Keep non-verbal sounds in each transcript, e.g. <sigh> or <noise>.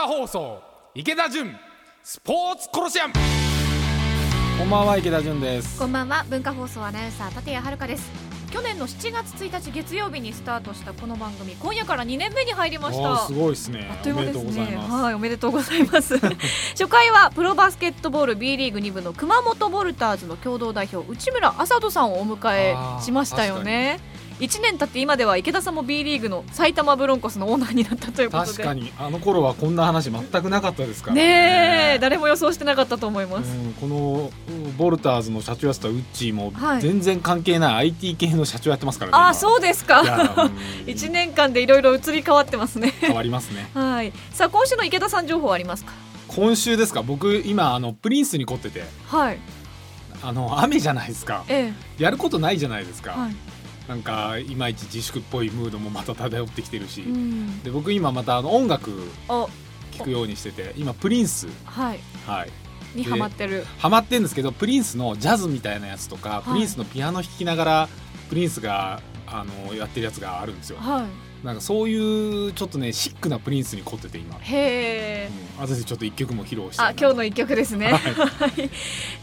化放送池田純スポーツコロシアム。こんばんは池田純です。こんばんは文化放送アナウンサー立谷遥です。去年の7月1日月曜日にスタートしたこの番組今夜から2年目に入りました。すごいですね。あっという間ですね。おはいおめでとうございます。<laughs> 初回はプロバスケットボール B リーグ2部の熊本ボルターズの共同代表内村麻人さんをお迎えしましたよね1年経って今では池田さんも B リーグの埼玉ブロンコスのオーナーになったということで。確かに。あの頃はこんな話全くなかったですからね。え。誰も予想してなかったと思います、うん、このボルターズの社長やってたウッチーもはい。全然関係ない IT 系の社長やってますからね、あそうですか。いやうん。<laughs> 1年間でいろいろ移り変わってますね。変わりますね。はい。さあ今週の池田さん情報ありますか？今週ですか。僕今あのプリンスに凝ってて。はい。あの雨じゃないですか。えやることないじゃないですか、えはいなんかいまいち自粛っぽいムードもまた漂ってきてるし、うん。で僕今またあの音楽あ聴くようにしてて今プリンス。はい。はい。にハマってる。ハマってんですけどプリンスのジャズみたいなやつとか、い。プリンスのピアノ弾きながらプリンスがあのやってるやつがあるんですよ。はなんかそういうちょっとねシックなプリンスに凝ってて今、いへえうん、あとでちょっと一曲も披露してあ今日の一曲ですね、はい。<laughs> はい。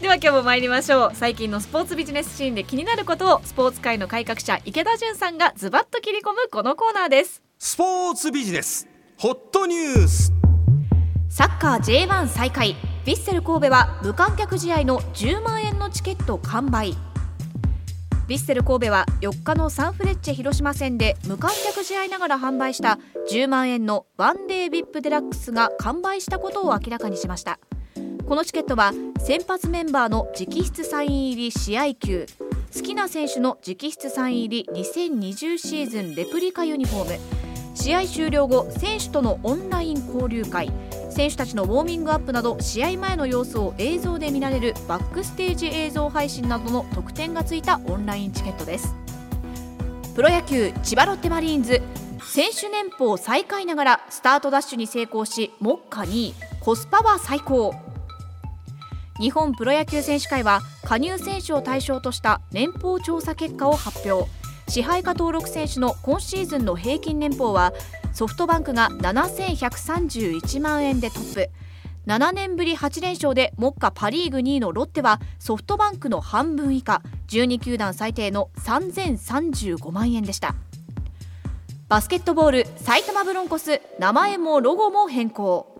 では今日も参りましょう。最近のスポーツビジネスシーンで気になることをスポーツ界の改革者池田純さんがズバッと切り込むこのコーナーです。スポーツビジネス。ホットニュース。サッカー J1 再開。ヴィッセル神戸は無観客試合の10万円のチケット完売ヴィッセル神戸は4日のサンフレッチェ広島戦で無観客試合ながら販売した10万円のワンデー VIP デラックスが完売したことを明らかにしました。このチケットは先発メンバーの直筆サイン入り試合球好きな選手の直筆サイン入り2020シーズンレプリカユニフォーム。試合終了後選手とのオンライン交流会選手たちのウォーミングアップなど試合前の様子を映像で見られるバックステージ映像配信などの特典がついたオンラインチケットです。プロ野球千葉ロッテマリーンズ選手年俸最下位ながらスタートダッシュに成功し目下2位コスパは最高。日本プロ野球選手会は加入選手を対象とした年俸調査結果を発表。支配下登録選手の今シーズンの平均年俸はソフトバンクが7131万円でトップ。7年ぶり8連勝で目下パ・リーグ2位のロッテはソフトバンクの半分以下12球団最低の3035万円でした。バスケットボール埼玉ブロンコス名前もロゴも変更。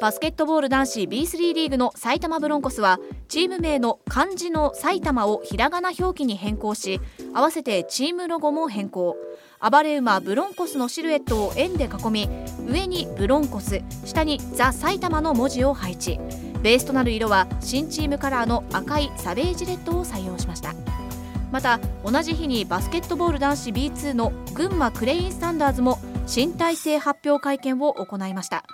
バスケットボール男子 B3 リーグの埼玉ブロンコスはチーム名の漢字の埼玉をひらがな表記に変更し合わせてチームロゴも変更。暴れ馬ブロンコスのシルエットを円で囲み上にブロンコス下にザ・埼玉の文字を配置。ベースとなる色は新チームカラーの赤いサベージレッドを採用しました。また同じ日にバスケットボール男子 B2 の群馬クレインスタンダーズも新体制発表会見を行いました。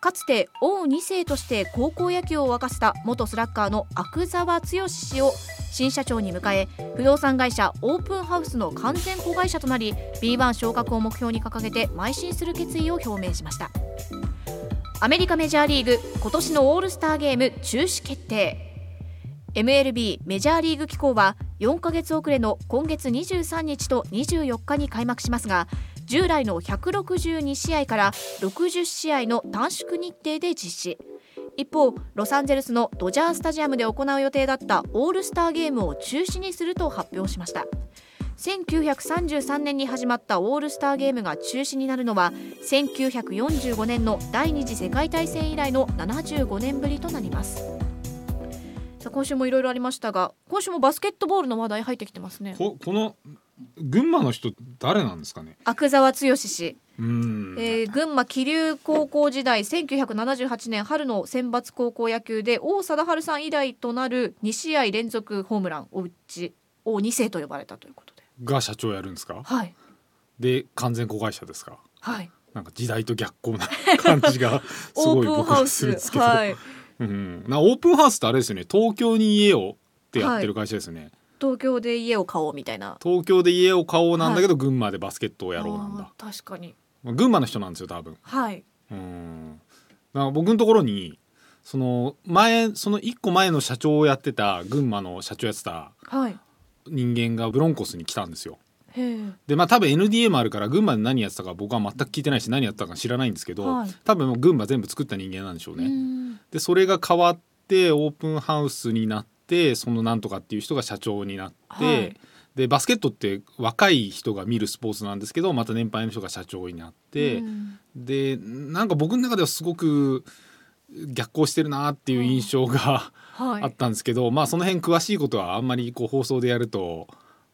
かつて王2世として高校野球を沸かせた元スラッガーの阿久澤剛氏を新社長に迎え不動産会社オープンハウスの完全子会社となり B1 昇格を目標に掲げて邁進する決意を表明しましたアメリカメジャーリーグ今年のオールスターゲーム中止決定。MLB メジャーリーグ機構は4ヶ月遅れの今月23日と24日に開幕しますが従来の162試合から60試合の短縮日程で実施。一方ロサンゼルスのドジャースタジアムで行う予定だったオールスターゲームを中止にすると発表しました。1933年に始まったオールスターゲームが中止になるのは1945年の第二次世界大戦以来の75年ぶりとなります。さ今週もいろいろありましたが今週もバスケットボールの話題入ってきてますね。この群馬の人誰なんですかね？阿久澤剛氏。うん、えー群馬桐生高校時代1978年春の選抜高校野球で王貞治さん以来となる2試合連続ホームランを打ち王2世と呼ばれたということで。が社長やるんですか？はい。で完全子会社ですか？はい。なんか時代と逆行な感じが <laughs> すオープンごい僕はハウス。するんですけど、はい。うん、なオープンハウスってあれですよね。東京に家をってやってる会社ですよね、東京で家を買おうみたいな。東京で家を買おうなんだけど、群馬でバスケットをやろうなんだ。確かに。まあ群馬の人なんですよ多分。はい。うん。だから僕のところにその前その1個前の社長をやってた群馬の社長やってたはい。人間がブロンコスに来たんですよ。へえ。でまあ多分 NDA もあるから群馬で何やってたか僕は全く聞いてないし何やってたか知らないんですけど、はい。多分もう群馬全部作った人間なんでしょうね。うん。でそれが変わってオープンハウスになってそのなんとかっていう人が社長になって、はいでバスケットって若い人が見るスポーツなんですけどまた年配の人が社長になって、うんでなんか僕の中ではすごく逆行してるなっていう印象がはいあったんですけど、まあその辺詳しいことはあんまりこう放送でやると。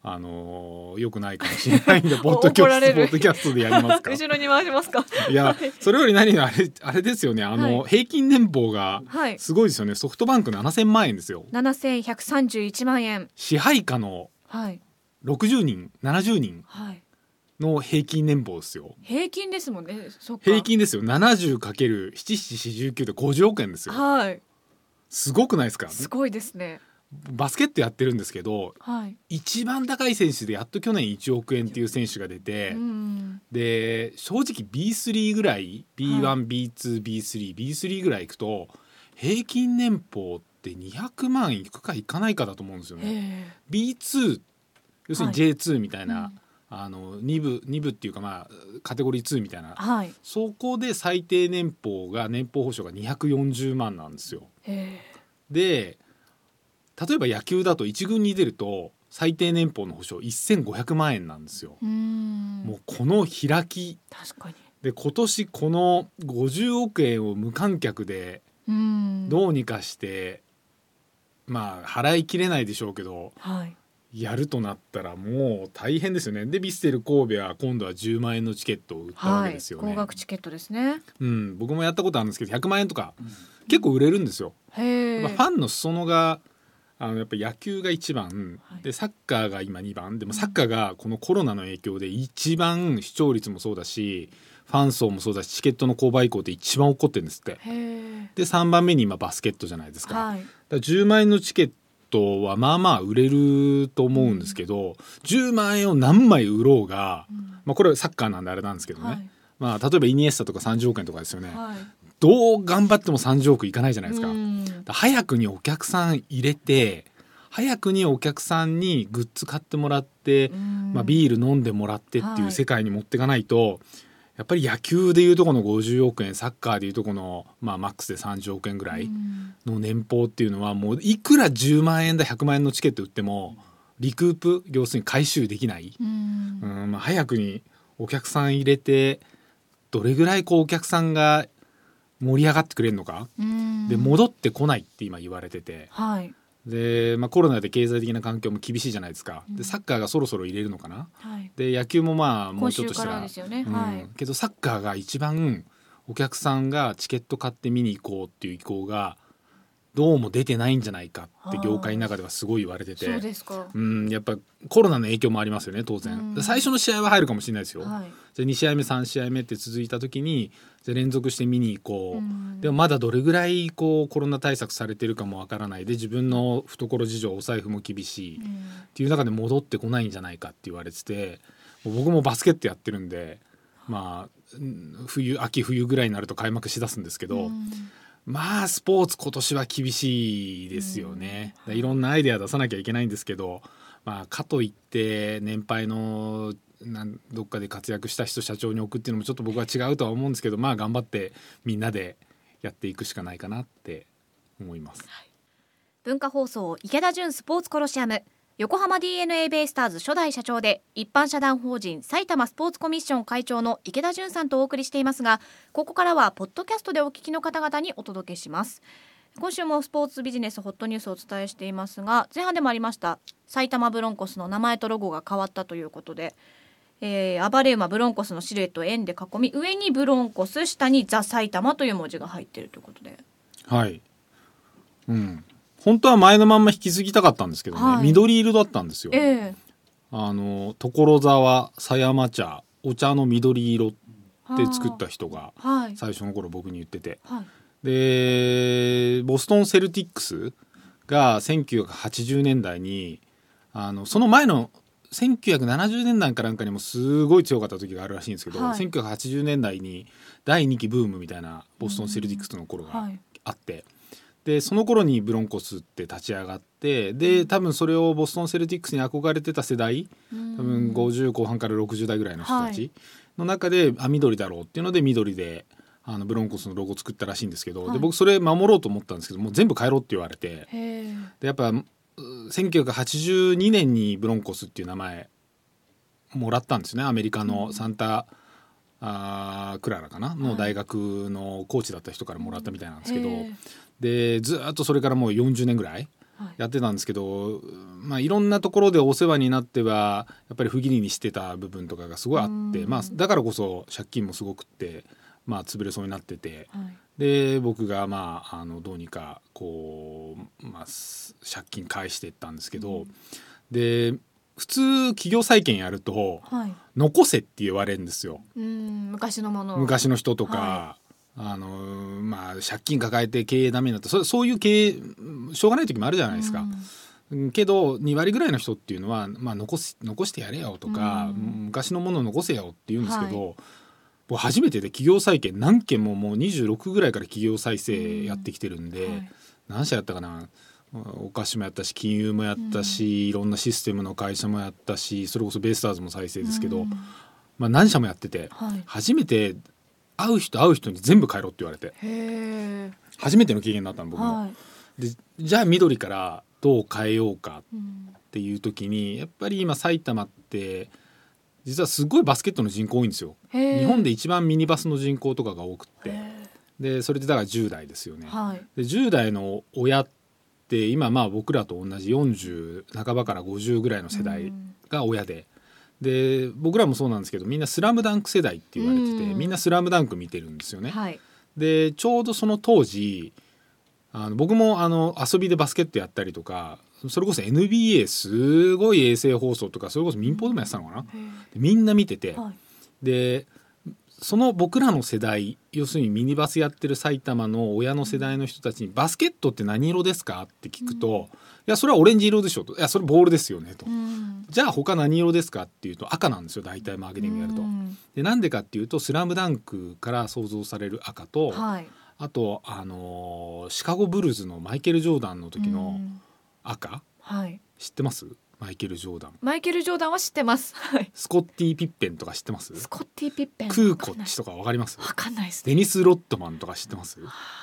あのー、よくないかもしれないんで <laughs> ポッドキャストポッドキャストでやりますか。後ろに回しますか？いやそれより何よりあれあれですよね。あの、はい。平均年俸がはい。すごいですよね。ソフトバンク7000万円ですよ。7131万円支配下のはい。60人70人はい。の平均年俸ですよ。平均ですもんね。平均ですよ。70×7749 で50億円ですよ。はい。すごくないですか？すごいですねバスケットやってるんですけどはい。一番高い選手でやっと去年1億円っていう選手が出て、うんで正直 B3 ぐらい B1B2B3B3 ぐらいいくと平均年俸って200万いくかいかないかだと思うんですよね。へ B2 要するにはい。J2 みたいえな、あの2部2部っていうかまあカテゴリー2みたいな。はい。そこで最低年俸が年俸保証が240万なんですよ。へで例えば野球だと1軍に出ると最低年俸の保証1500万円なんですよ。えうん。もうこの開き。で今年この50億円を無観客でうん。どうにかして、まあ払いきれないでしょうけどはい。やるとなったらもう大変ですよね。でビッセル神戸は今度は10万円のチケットを売ったわはいけですよね、高額チケットですね。うん、僕もやったことあるんですけど100万円とか結構売れるんですよ、ファンの裾野があのやっぱ野球が一番、はい。でサッカーが今2番。でもサッカーがこのコロナの影響で一番視聴率もそうだしファン層もそうだしチケットの購買以降って一番起こってるんですって。で3番目に今バスケットじゃないですか,、はい。だから10万円のチケットはまあまあ売れると思うんですけど、10万円を何枚売ろうが、うん。まあ、これはサッカーなんであれなんですけどね、はい。まあ、例えばイニエスタとか30億円とかですよね、はいどう頑張っても30億いかないじゃないですか。から早くにお客さん入れて早くにお客さんにグッズ買ってもらって、うん。まあ、ビール飲んでもらってってはい。いう世界に持っていかないと、やっぱり野球でいうとこの50億円サッカーでいうとこの、まあ、マックスで30億円ぐらいうん。の年俸っていうのはもういくら10万円だ100万円のチケット売ってもリクープ要するに回収できない、うん。うんまあ、早くにお客さん入れてどれぐらいこうお客さんが盛り上がってくれるのか？うん。で戻ってこないって今言われてて。はい。で、まあ、コロナで経済的な環境も厳しいじゃないですか。うん。でサッカーがそろそろ入れるのかな？はい。で野球もまあも今うちょっとしたら。ね。うん。はい。けどサッカーが一番お客さんがチケット買って見に行こうっていう意向がどうも出てないんじゃないかって業界の中ではすごい言われてて。そうですか。うんやっぱコロナの影響もありますよね当然、うん。で最初の試合は入るかもしれないですよ、はい。じゃあ2試合目3試合目って続いた時にじゃあ連続して見に行こう、うん。でもまだどれぐらいこうコロナ対策されてるかもわからない。で自分の懐事情お財布も厳しい。っうん。ていう中で戻ってこないんじゃないかって言われててもう僕もバスケットやってるんでまあうん冬秋冬ぐらいになると開幕しだすんですけど、うんまあスポーツ今年は厳しいですよね、いろんなアイデア出さなきゃいけないんですけど、まあ、かといって年配のなんどっかで活躍した人社長に置くっていうのもちょっと僕は違うとは思うんですけどまあ頑張ってみんなでやっていくしかないかなって思います。文化放送池田純スポーツコロシアム横浜 d n a ベイスターズ初代社長で一般社団法人埼玉スポーツコミッション会長の池田純さんとお送りしていますがここからはポッドキャストでお聞きの方々にお届けします。今週もスポーツビジネスホットニュースをお伝えしていますが前半でもありました埼玉ブロンコスの名前とロゴが変わったということでえー、アバレウマブロンコスのシルエットを円で囲み上にブロンコス下にザ埼玉という文字が入っているということで。はい、うん、本当は前のまんま引き継ぎたかったんですけどね、はい。緑色だったんですよ。えあの所沢狭山茶お茶の緑色えで作った人がはい。最初の頃僕に言ってて。はい。でボストン・セルティックスが1980年代にあのその前の1970年代かなんかにもすごい強かった時があるらしいんですけど、はい。1980年代に第2期ブームみたいなボストン・セルティックスの頃がはい。あって、でその頃にブロンコスって立ち上がってで多分それをボストン・セルティックスに憧れてた世代多分50後半から60代ぐらいの人たちの中で、あ緑だろうっていうので緑であのブロンコスのロゴ作ったらしいんですけど、はい。で僕それ守ろうと思ったんですけどもう全部変えろって言われてでやっぱう1982年にブロンコスっていう名前もらったんですねアメリカのサンタ、あークララかなの大学のコーチだった人からもらったみたいなんですけど、へえでずーっとそれからもう40年ぐらいはい。やってたんですけど、まあ、いろんなところでお世話になってはやっぱり不義理にしてた部分とかがすごいあって、うん。まあ、だからこそ借金もすごくって、まあ、潰れそうになっててはい。で僕がまああのどうにかこう、まあ、す借金返していったんですけど、で普通企業再建やるとはい。残せって言われるんですよ。うん昔のものを。昔の人とか、はあのまあ借金抱えて経営ダメになった。そそういう経営しょうがない時もあるじゃないですか。うん。うんけど2割ぐらいの人っていうのは、まあ、残す残してやれよとか、うん。昔のものを残せよって言うんですけど、僕初めてで企業再建何件ももう26ぐらいから企業再生やってきてるんで、はい。何社やったかな。お菓子もやったし金融もやったし、いろんなシステムの会社もやったしそれこそベイスターズも再生ですけど、うん。まあ、何社もやってて、はい。初めて会う人会う人に全部変えろって言われて。初めての経験だったの僕も。はい。でじゃあ緑からどう変えようかうんっていう時にやっぱり今埼玉って実はすごいバスケットの人口多いんですよ。日本で一番ミニバスの人口とかが多くって。へでそれでだから10代ですよね。え。はい。で10代の親って今まあ僕らと同じ40半ばから50ぐらいの世代が親で。で僕らもそうなんですけどみんな「スラムダンク世代って言われててうん。みんな「スラムダンク見てるんですよね。はい。でちょうどその当時あの僕もあの遊びでバスケットやったりとかそれこそ NBA すごい衛星放送とかそれこそ民放でもやってたのかな、みんな見てて、えはい。でその僕らの世代要するにミニバスやってる埼玉の親の世代の人たちに「バスケットって何色ですか?」って聞くと「いやそれはオレンジ色でしょ」と「いやそれボールですよね」と。うん。じゃあ他何色ですかっていうと赤なんですよ大体マーケティングやると。うん。でなんでかっていうと「スラムダンクから想像される赤と、はい。あとあのーシカゴブルーズのマイケル・ジョーダンの時うのん。赤、はい。知ってます？マイケル・ジョーダン。マイケル・ジョーダンは知ってます。はい。スコッティ・ピッペンとか知ってます？スコッティ・ピッペン。クーコッチとかわかります？わかんないですね。デニス・ロットマンとか知ってます？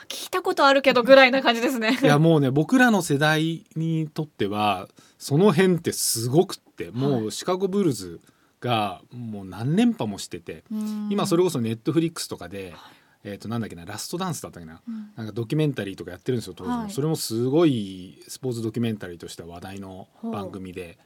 聞いたことあるけどぐらいな感じですね。<laughs> いやもうね僕らの世代にとってはその辺ってすごくってもうシカゴブルーズがもう何連覇もしてて今それこそネットフリックスとかで、えー、となんだっけなラストダンスだったっけな。うん。なんかドキュメンタリーとかやってるんですよ当時も、はい。それもすごいスポーツドキュメンタリーとしては話題の番組で。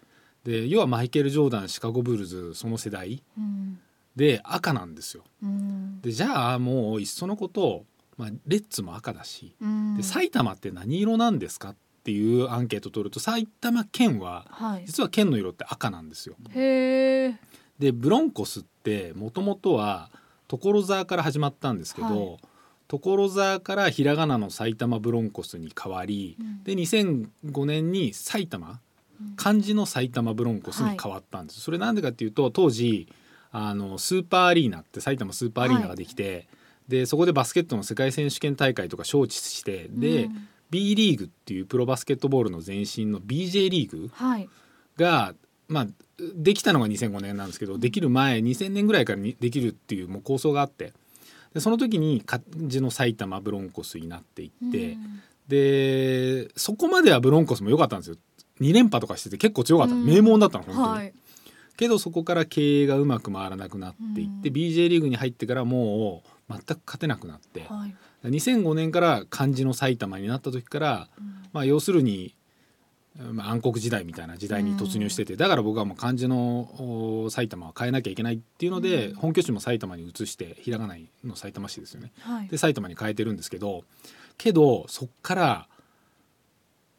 で要はマイケル・ジョーダンシカゴブルーズその世代うん。で赤なんですよ。うん。でじゃあもういっそのこと、まあ、レッツも赤だしうん。で埼玉って何色なんですかっていうアンケート取ると埼玉県ははい。実は県の色って赤なんですよ。へえでブロンコスってもともとは所沢から始まったんですけど、はい。所沢からひらがなの埼玉ブロンコスに変わり、うん。で2005年に埼玉うん。漢字の埼玉ブロンコスに変わったんです、それなんでかっていうと当時あのスーパーアリーナって埼玉スーパーアリーナができて、でそこでバスケットの世界選手権大会とか招致してで、うん。B リーグっていうプロバスケットボールの前身の BJ リーグはい。が、まあ、できたのが2005年なんですけどできる前2000年ぐらいからにできるっていうもう構想があって。でその時に漢字の埼玉ブロンコスになっていって、うん。でそこまではブロンコスも良かったんですよ。2連覇とかしてて結構強かった、うん。名門だったの本当に、はい。けどそこから経営がうまく回らなくなっていって、うん。BJ リーグに入ってからもう全く勝てなくなって、はい。2005年から漢字の埼玉になった時から、うん。まあ、要するに、まあ、暗黒時代みたいな時代に突入してて、だから僕はもう漢字のお埼玉は変えなきゃいけないっていうので、うん。本拠地も埼玉に移してひらがなの埼玉市ですよね。はい。で埼玉に変えてるんですけどけどそっから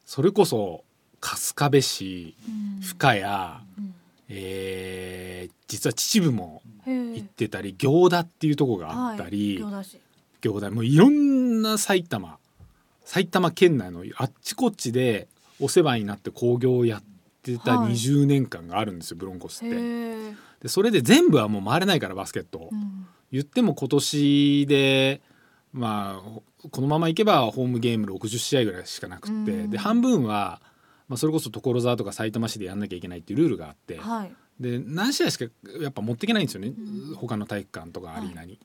それこそ春日部市うん。深谷、うん。えー実は秩父も行ってたり行田っていうとこがあったり、はい。行田市。行田もういろんな埼玉埼玉県内のあっちこっちでお世話になって興行をやってたはい。20年間があるんですよ、ブロンコスって。でそれで全部はもう回れないからバスケット、うん。言っても今年でまあこのままいけばホームゲーム60試合ぐらいしかなくって、うん。で半分は、まあ、それこそ所沢とか埼玉市でやんなきゃいけないっていうルールがあって、はい。で何試合しかやっぱ持っていけないんですよね、うん。他の体育館とかアリーナに。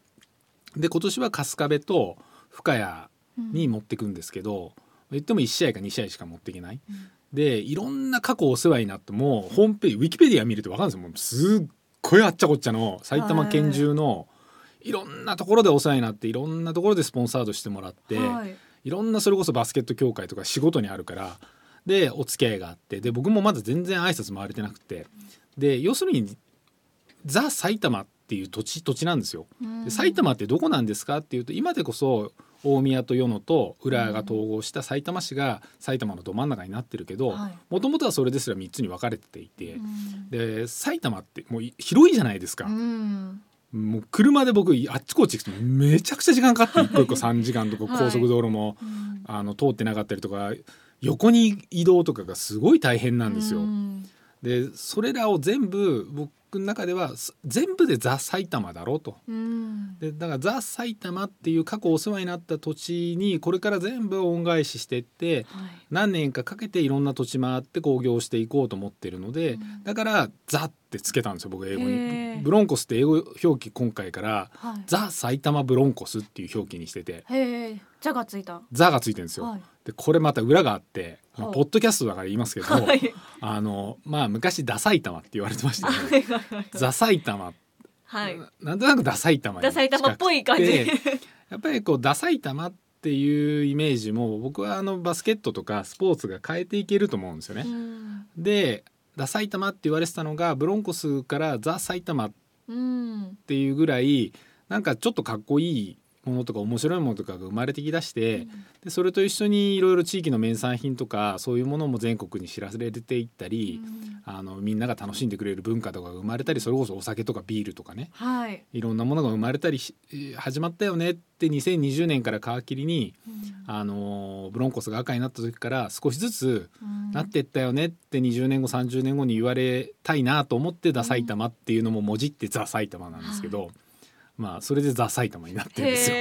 で今年は春日部と深谷に持ってくんですけど、言っても1試合か2試合しか持っていけない。でいろんな過去お世話になってもホームページウィキペディア見ると分かるんですよもうすっごいあっちゃこっちゃの埼玉県中のいろんなところでお世話になっていろんなところでスポンサードしてもらって、はいいろんなそれこそバスケット協会とか仕事にあるからでお付き合いがあってで僕もまだ全然挨拶回れてなくてで要するにザ・埼玉っていう土地土地なんですよ。で埼玉ってどこなんですかっていうと今でこそ大宮と与野と浦和が統合した埼玉市が埼玉のど真ん中になってるけどはい。もともとはそれですら3つに分かれていて。うん。で埼玉ってもう広いじゃないですか。うん。もう車で僕あっちこっち行くとめちゃくちゃ時間かかって一個一個3時間とか <laughs> はい。高速道路も、うん。あの通ってなかったりとか横に移動とかがすごい大変なんですよ。うん。でそれらを全部僕の中ではす全部でザ・埼玉だろうと。うん。でだからザ・埼玉っていう過去お世話になった土地にこれから全部恩返ししていってはい。何年かかけていろんな土地回って興行していこうと思ってるので、うん。だから「ザ」ってつけたんですよ僕英語に。ブロンコスって英語表記今回からはい。ザ・埼玉ブロンコスっていう表記にしてて。へえ「じゃ」がついた「ザ」がついてるんですよ。はい。でこれまた裏があって、まあポッドキャストだから言いますけど、はい。あのまあ昔「ダ埼玉」って言われてましたよね。はいはい <laughs> ザ・埼玉、はい。なんとなくダ埼玉にダ埼玉っぽい感じ。<laughs> やっぱりこうダ埼玉っていうイメージも僕はあのバスケットとかスポーツが変えていけると思うんですよね。うん。でダ埼玉って言われてたのがブロンコスからザ・埼玉っうん。ていうぐらいなんかちょっとかっこいいものとか面白いものとかが生まれてきだして、でそれと一緒にいろいろ地域の名産品とかそういうものも全国に知られていったり、あのみんなが楽しんでくれる文化とかが生まれたりそれこそお酒とかビールとかね。はい。いろんなものが生まれたり始まったよねって2020年から皮切りに、あのーブロンコスが赤になった時から少しずつなってったよねって20年後30年後に言われたいなと思って「ダ埼玉」っていうのももじって「ザ・埼玉」なんですけど、まあそれで「ザ・埼玉」になってるんですよ。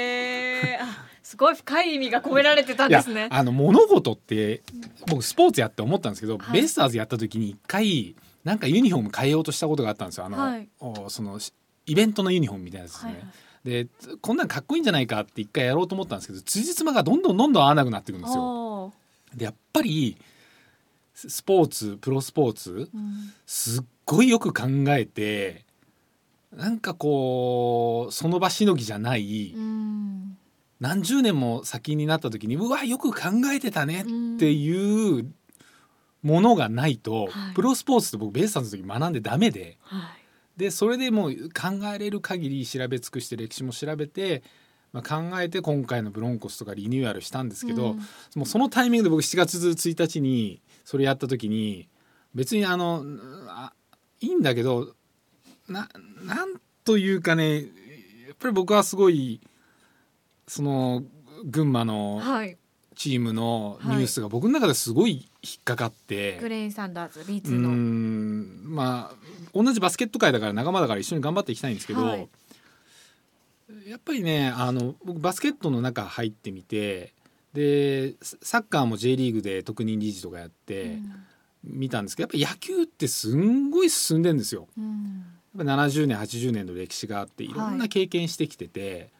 すごい深い意味が込められてたんですね。あの物事って僕スポーツやって思ったんですけど、はい。ベイスターズやった時に一回なんかユニフォーム変えようとしたことがあったんですよ。あの、はい。おそのしイベントのユニフォームみたいなやつですね。はい。はいでこんなんかっこいいんじゃないかって一回やろうと思ったんですけど辻褄がどんどんどんどん合わなくなっていくんですよ。でやっぱりススポーツプロスポーツうん。すっごいよく考えてなんかこうその場しのぎじゃない、うん。何十年も先になった時にうわよく考えてたねっていうものがないと、はい。プロスポーツって僕ベイスターズの時学んでダメで。はい。でそれでもう考えれる限り調べ尽くして歴史も調べて、まあ、考えて今回のブロンコスとかリニューアルしたんですけど、うん。もうそのタイミングで僕7月1日にそれやった時に別にあのあいいんだけどななんというかねやっぱり僕はすごいその群馬のはい。チームのニュースが僕の中ですごい引っかかって。グレイン・サンダーズ B2 うーのんまあ同じバスケット界だから仲間だから一緒に頑張っていきたいんですけど、はい。やっぱりねあの僕バスケットの中入ってみてでササッカーも J リーグで特任理事とかやって見たんですけどやっぱ野球ってすんごい進んでんですよ。うんぱ70年80年の歴史があっていろんはない経験してきてて、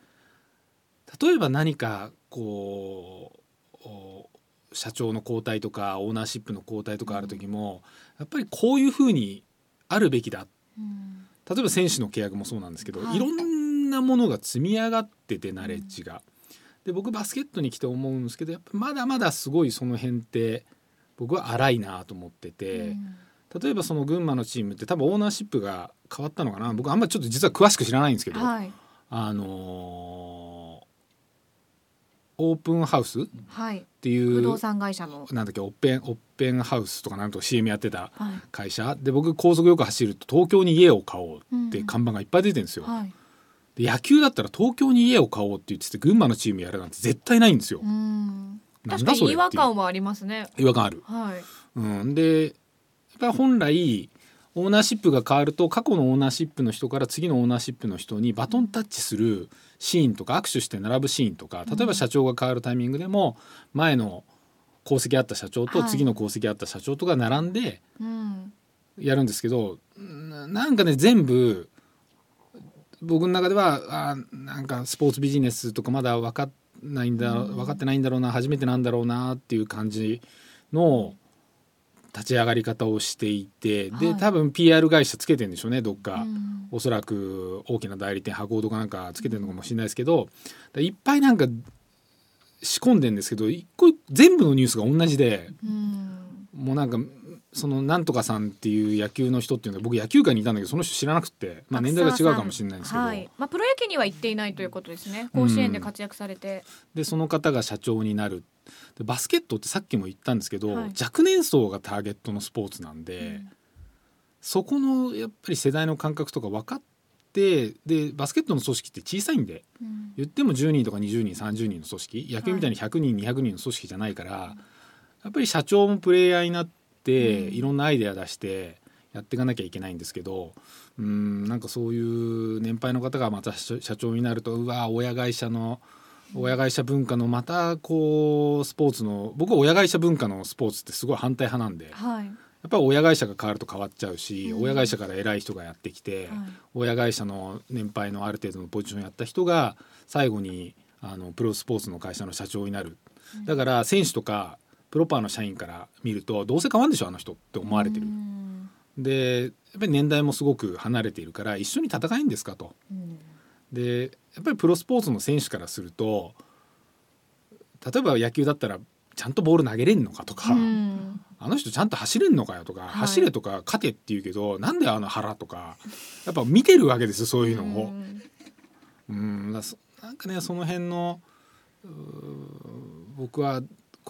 例えば何かこうお社長の交代とかオーナーシップの交代とかある時も、やっぱりこういうふうにあるべきだうん例えば選手の契約もそうなんですけど、はいい、ろんなものが積み上がっててナレッジが。で僕バスケットに来て思うんですけどやっぱまだまだすごいその辺って僕は荒いなと思ってて。うん例えばその群馬のチームって多分オーナーシップが変わったのかな。僕あんまりちょっと実は詳しく知らないんですけど、はい。あのーオープンハウスっはい。ていう不動産会社の。なんだっけオッペンオッペンハウスとかなんとか CM やってたはい。会社。で僕高速よく走ると東京に家を買おうってうん。看板がいっぱい出てるんですよ。はい。で野球だったら東京に家を買おうって言ってて群馬のチームやるなんて絶対ないんですよ。うん。確かに違和感はありますね。違和感ある。はい。うん、でやっぱり本来オーナーシップが変わると過去のオーナーシップの人から次のオーナーシップの人にバトンタッチするシーンとか握手して並ぶシーンとか例えば社長が変わるタイミングでも前の功績あった社長とはい。次の功績あった社長とか並んでうん。やるんですけどななんかね全部僕の中ではあなんかスポーツビジネスとかまだ分かんないんだ分かってないんだろうな初めてなんだろうなっていう感じの立ち上がり方をしていてではい。多分 PR 会社つけてんでしょうねどっか。うん。おそらく大きな代理店箱とかなんかつけてるのかもしれないですけどいっぱいなんか仕込んでんですけど一個全部のニュースが同じでうん。もうなんかそのなんとかさんっていう野球の人っていうのは僕野球界にいたんだけどその人知らなくて、まあ、年代が違うかもしれないんですけど、はい。まあ、プロ野球には行っていないということですね。甲子園で活躍されて、でその方が社長になる。でバスケットってさっきも言ったんですけど、はい。若年層がターゲットのスポーツなんで。うん。そこのやっぱり世代の感覚とか分かってでバスケットの組織って小さいんでうん。言っても10人とか20人30人の組織。野球みたいに100人、200人の組織じゃないからやっぱり社長もプレイヤーになって、うんいろんなアイデア出してやっていかなきゃいけないんですけどうんなんかそういう年配の方がまた社社長になるとうわ親会社の親会社文化のまたこうスポーツの僕は親会社文化のスポーツってすごい反対派なんで。はい。やっぱり親会社が変わると変わっちゃうし、うん。親会社から偉い人がやってきて、はい。親会社の年配のある程度のポジションやった人が最後にあのプロスポーツの会社の社長になる、だから選手とかプロパーの社員から見るとどうせ変わるんでしょあの人って思われてる。う、ん。でやっぱり年代もすごく離れているから一緒に戦いんですかと。うん。でやっぱりプロスポーツの選手からすると例えば野球だったらちゃんとボール投げれんのかとか、うん。あの人ちゃんと走れんのかよとか、い。走れとか勝てって言うけどなんであの腹とかやっぱ見てるわけですよそういうのを。ん。うんなんかねその辺の僕は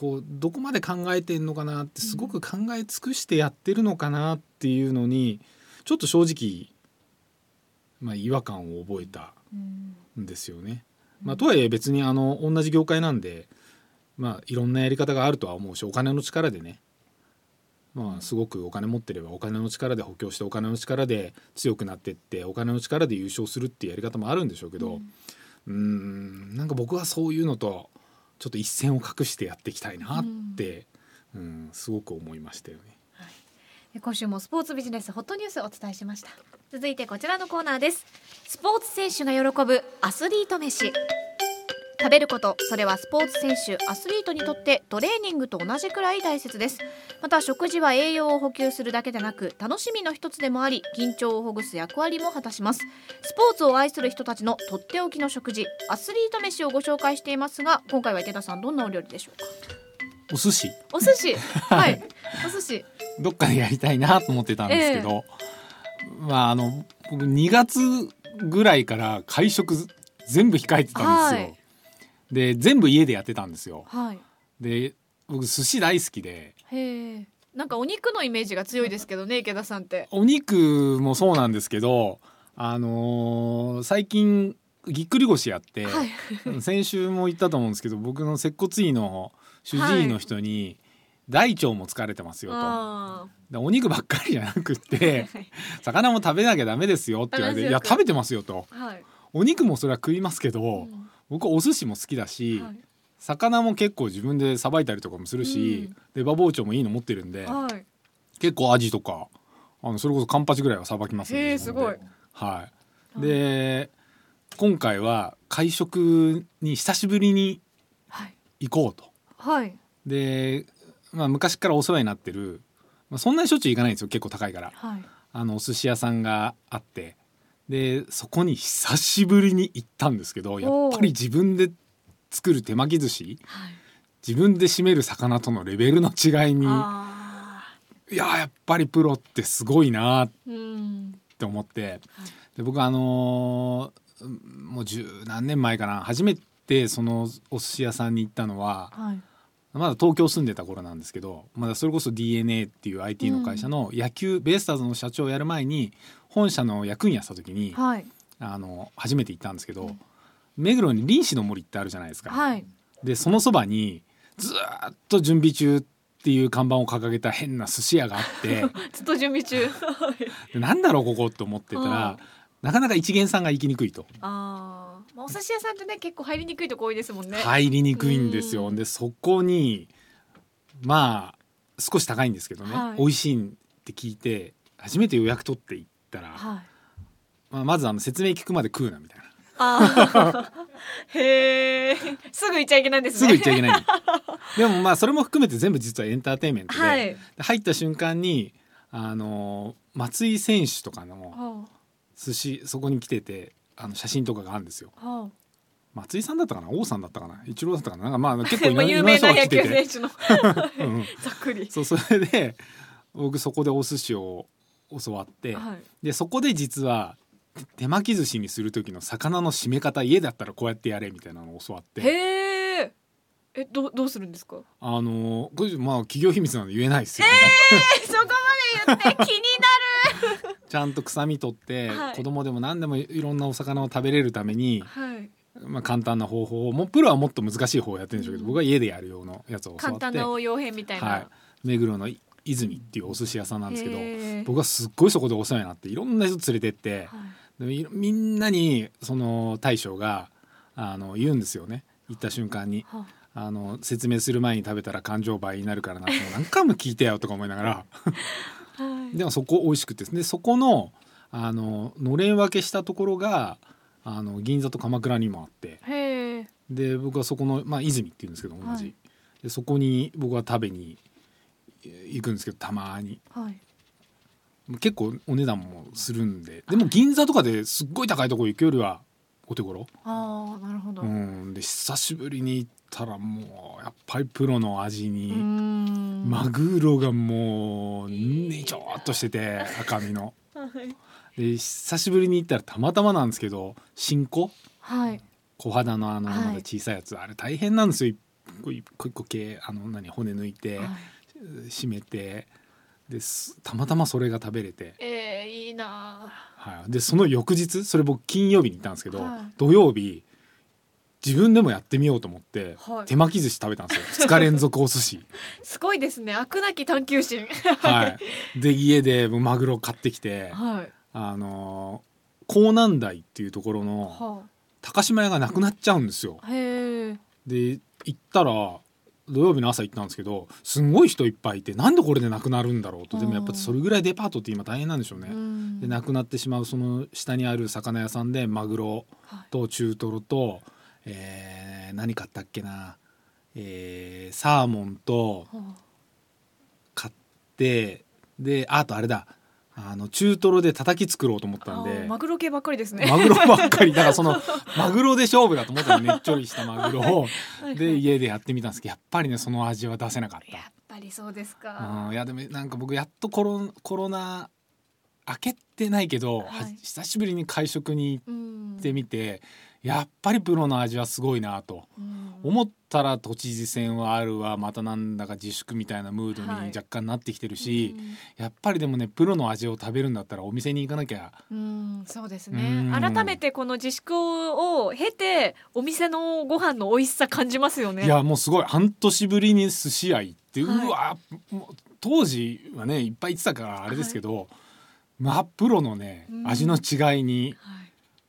こうどこまで考えてんのかなってすごく考え尽くしてやってるのかなっていうのにちょっと正直、まあ、違和感を覚えたうん。んですよね。まあ、とはいえ別にあの同じ業界なんで、まあ、いろんなやり方があるとは思うしお金の力でね。まあ、すごくお金持ってればお金の力で補強してお金の力で強くなってってお金の力で優勝するっていうやり方もあるんでしょうけどうーんなんか僕はそういうのとちょっと一線を画してやっていきたいなって、うん。すごく思いましたよね。今週もスポーツビジネスホットニュースをお伝えしました。続いてこちらのコーナーです。スポーツ選手が喜ぶアスリート飯食べることそれはスポーツ選手アスリートにとってトレーニングと同じくらい大切です。また食事は栄養を補給するだけでなく楽しみの一つでもあり緊張をほぐす役割も果たします。スポーツを愛する人たちのとっておきの食事アスリート飯をご紹介していますが今回は池田さんどんなお料理でしょうか？お寿司。お寿司？<laughs> はい。お寿司。どっかでやりたいなと思ってたんですけど、まああの僕2月ぐらいから会食全部控えてたんですよ。はいで全部家でやってたんですよ。はいで僕寿司大好きでへえ。なんかお肉のイメージが強いですけどね、池田さんって。お肉もそうなんですけど、あのー最近ぎっくり腰やって、はい。<laughs> 先週も言ったと思うんですけど僕の接骨院の主治医の人に、大腸も疲れてますよとあでお肉ばっかりじゃなくってー <laughs> 魚も食べなきゃダメですよって言われて「いや食べてますよ」とはい。「お肉もそれは食いますけど、うん僕お寿司も好きだし、はい魚も結構自分でさばいたりとかもするし、うんで馬包丁もいいの持ってるんで、はい。結構アジとかあのそれこそカンパチぐらいはさばきますんでへえ、自分ですごい。はい、で今回は会食に久しぶりにはい。行こうと。はい。で、まあ、昔からお世話になってる、まあ、そんなにしょっちゅう行かないんですよ結構高いからはい。あのお寿司屋さんがあってでそこに久しぶりに行ったんですけどやっぱり自分で作る手巻き寿司はい。自分で締める魚とのレベルの違いにあいややっぱりプロってすごいなっ。て思ってで僕あのーもう十何年前かな初めてそのお寿司屋さんに行ったのははい。まだ東京住んでた頃なんですけどまだそれこそ DNA っていう IT の会社の野球、ベイスターズの社長をやる前に本社の役員やった時にはい。あの初めて行ったんですけど、目黒に臨死の森ってあるじゃないですか。はい。でそのそばにずーっと準備中っていう看板を掲げた変な寿司屋があって <laughs> ずっと準備中でなんだろうここって思ってたら、なかなか一元さんが行きにくいと。あー、まあお寿司屋さんってね結構入りにくいとこ多いですもんね。入りにくいんですよ。うん。でそこにまあ少し高いんですけどね、はい。美味しいって聞いて初めて予約取って行ったら、はい。まあ、まずあの説明聞くまで食うなみたいな。あー。<laughs> へえすぐ行っちゃいけないんですすねぐ行っちゃいけない。<laughs> でもまあそれも含めて全部実はエンターテインメントで,、はい。で入った瞬間にあの松井選手とかのは寿司そこに来ててあの写真とかがあるんですよ。松井さんだったかな？王さんだったかな？一郎だったかな？なんかまあ <laughs> 結あ構い有名な野球選手の。<laughs> うん <laughs> ざっくり。そうそれで僕そこでお寿司を教わって、はい。でそこで実は手手巻き寿司にする時の魚の締め方家だったらこうやってやれみたいなのを教わって。へええどうどうするんですか？あのこれまあ企業秘密なので言えないですよ、ね。えそこまで言って気にちゃんと臭み取って、はい。子供でも何でもいろんなお魚を食べれるために、はい。まあ、簡単な方法をもうプロはもっと難しい方をやってるんでしょうけど、うん。僕は家でやるようなやつを教わって簡単な応用編みたいな、はい、目黒の泉っていうお寿司屋さんなんですけど僕はすっごいそこでお世話になっていろんな人連れてってはい。みんなにその大将があの言うんですよね。行った瞬間に。はあ。の説明する前に食べたら感情倍になるからな何回も聞いてよとか思いながらでもそこ美味しくてでそこのあののれん分けしたところがあの銀座と鎌倉にもあって。で僕はそこの、まあ、泉っていうんですけど同じ、はい。でそこに僕は食べにえ行くんですけどたまに。はい。結構お値段もするんで。でも銀座とかですっごい高いところ行くよりはお手頃。ああなるほど。ううん。で久しぶりに行ったらもうやっぱりプロの味ーに、ん。マグロがもうねちょっとしてて赤身の。<laughs> はい。で久しぶりに行ったらたまたまなんですけど新子？はい。小肌のあのはい。まだ小さいやつ、あれ大変なんですよ。一個一個一個系あの何骨抜いて、はい。締めてですたまたまそれが食べれて、えー、いいなはい、でその翌日それ僕金曜日に行ったんですけど、はい。土曜日自分でもやってみようと思って、はい。手巻き寿司食べたんですよ。2日連続お寿司。<laughs> すごいですね。飽くなき探求心。はい。で家でマグロ買ってきてはい。あのー江南台っていうところのは高島屋がなくなっちゃうんですよ。あへえ。で行ったら土曜日の朝行ったんですけどすんごい人いっぱいいてなんでこれでなくなるんだろうと。でもやっぱりそれぐらいデパートって今大変なんでしょうね、うん。でなくなってしまうその下にある魚屋さんでマグロはい。と中トロと、えー何買ったっけな、えーサーモンとは買ってでああとあれだ。あの中トロで叩き作ろうと思っあたんで。マグロ系ばっかりですね。マグロばっかり。だからその <laughs> マグロで勝負だと思ったらねっちょりしたマグロを。はいで家でやってみたんですけどやっぱりねその味は出せなかっやっぱりそうですた、か。うん、いやでもなんか僕やっとコロコロナ明けてないけど、はい。は久しぶりに会食に行うんってみて、やっぱりプロの味はすごいなと。うん。思ったら都知事選はあるわ。またなんだか自粛みたいなムードはい。に若干なってきてるし、やっぱりでもねプロの味を食べるんだったらお店に行かなきゃ。うんうんそうですうねん。改めてこの自粛を経てお店のご飯の美味しさ感じますよね。いやもうすごい。半年ぶりに寿司屋行って、はい。うわ当時はねいっぱい行ってたからあれですけど、まあプロのねうん。味の違いに、は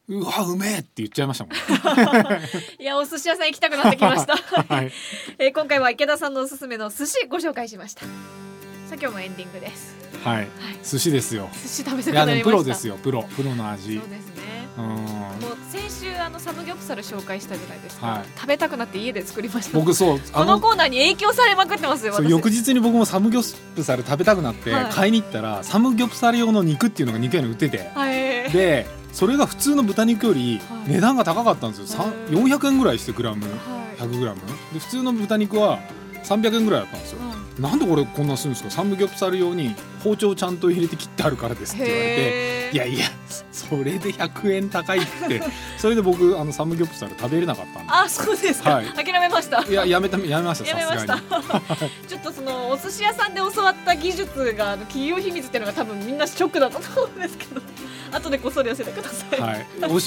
うわうめえって言っちゃいましたもん、い <laughs> いやお寿司屋さん行きたくなってきました。はい、<laughs> えー今回は池田さんのおすすめの寿司ご紹介しました。さあ今日もエンディングです。はい、はい。寿司ですよ。寿司食べたくなりました。もプロですよプロプロの味。そうですね。うん。もう先週あのサムギョプサル紹介したじゃないですか、はい。食べたくなって家で作りました。僕そうこのコーナーに影響されまくってますよ私。そう翌日に僕もサムギョプサル食べたくなってはい。買いに行ったら、サムギョプサル用の肉っていうのが肉屋に売ってて。はい。でそれが普通の豚肉よりはい。値段が高かったんですよ、はい。400円ぐらいしてグラム。はい。100グラムで普通の豚肉は300円ぐらいだったんですよ、はいなんでこれこんなするんですか？サムギョプサル用に包丁ちゃんと入れて切ってあるからですって言われていやいやそれで100円高いって。<laughs> それで僕あのサムギョプサル食べれなかったんであそうですか、はい、諦めました。いややめたやめましたやめました。<laughs> ちょっとそのお寿司屋さんで教わった技術が企業秘密っていうのが多分みんなショックだったと思うんですけど。<laughs> 後でこっそり教えてください、はい、教教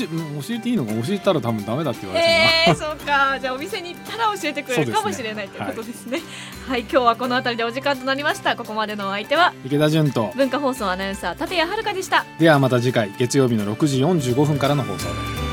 えていいのか教えたら多分ダメだって言われてえ、そうか。じゃあお店に行ったら教えてくれるかもしれない、ね、ということですね、はい、はい、今日はこの辺りでお時間となりました。ここまでのお相手は池田田と。文化放送アナウンサー立谷遥でした。ではまた次回月曜日の6時45分からの放送で。す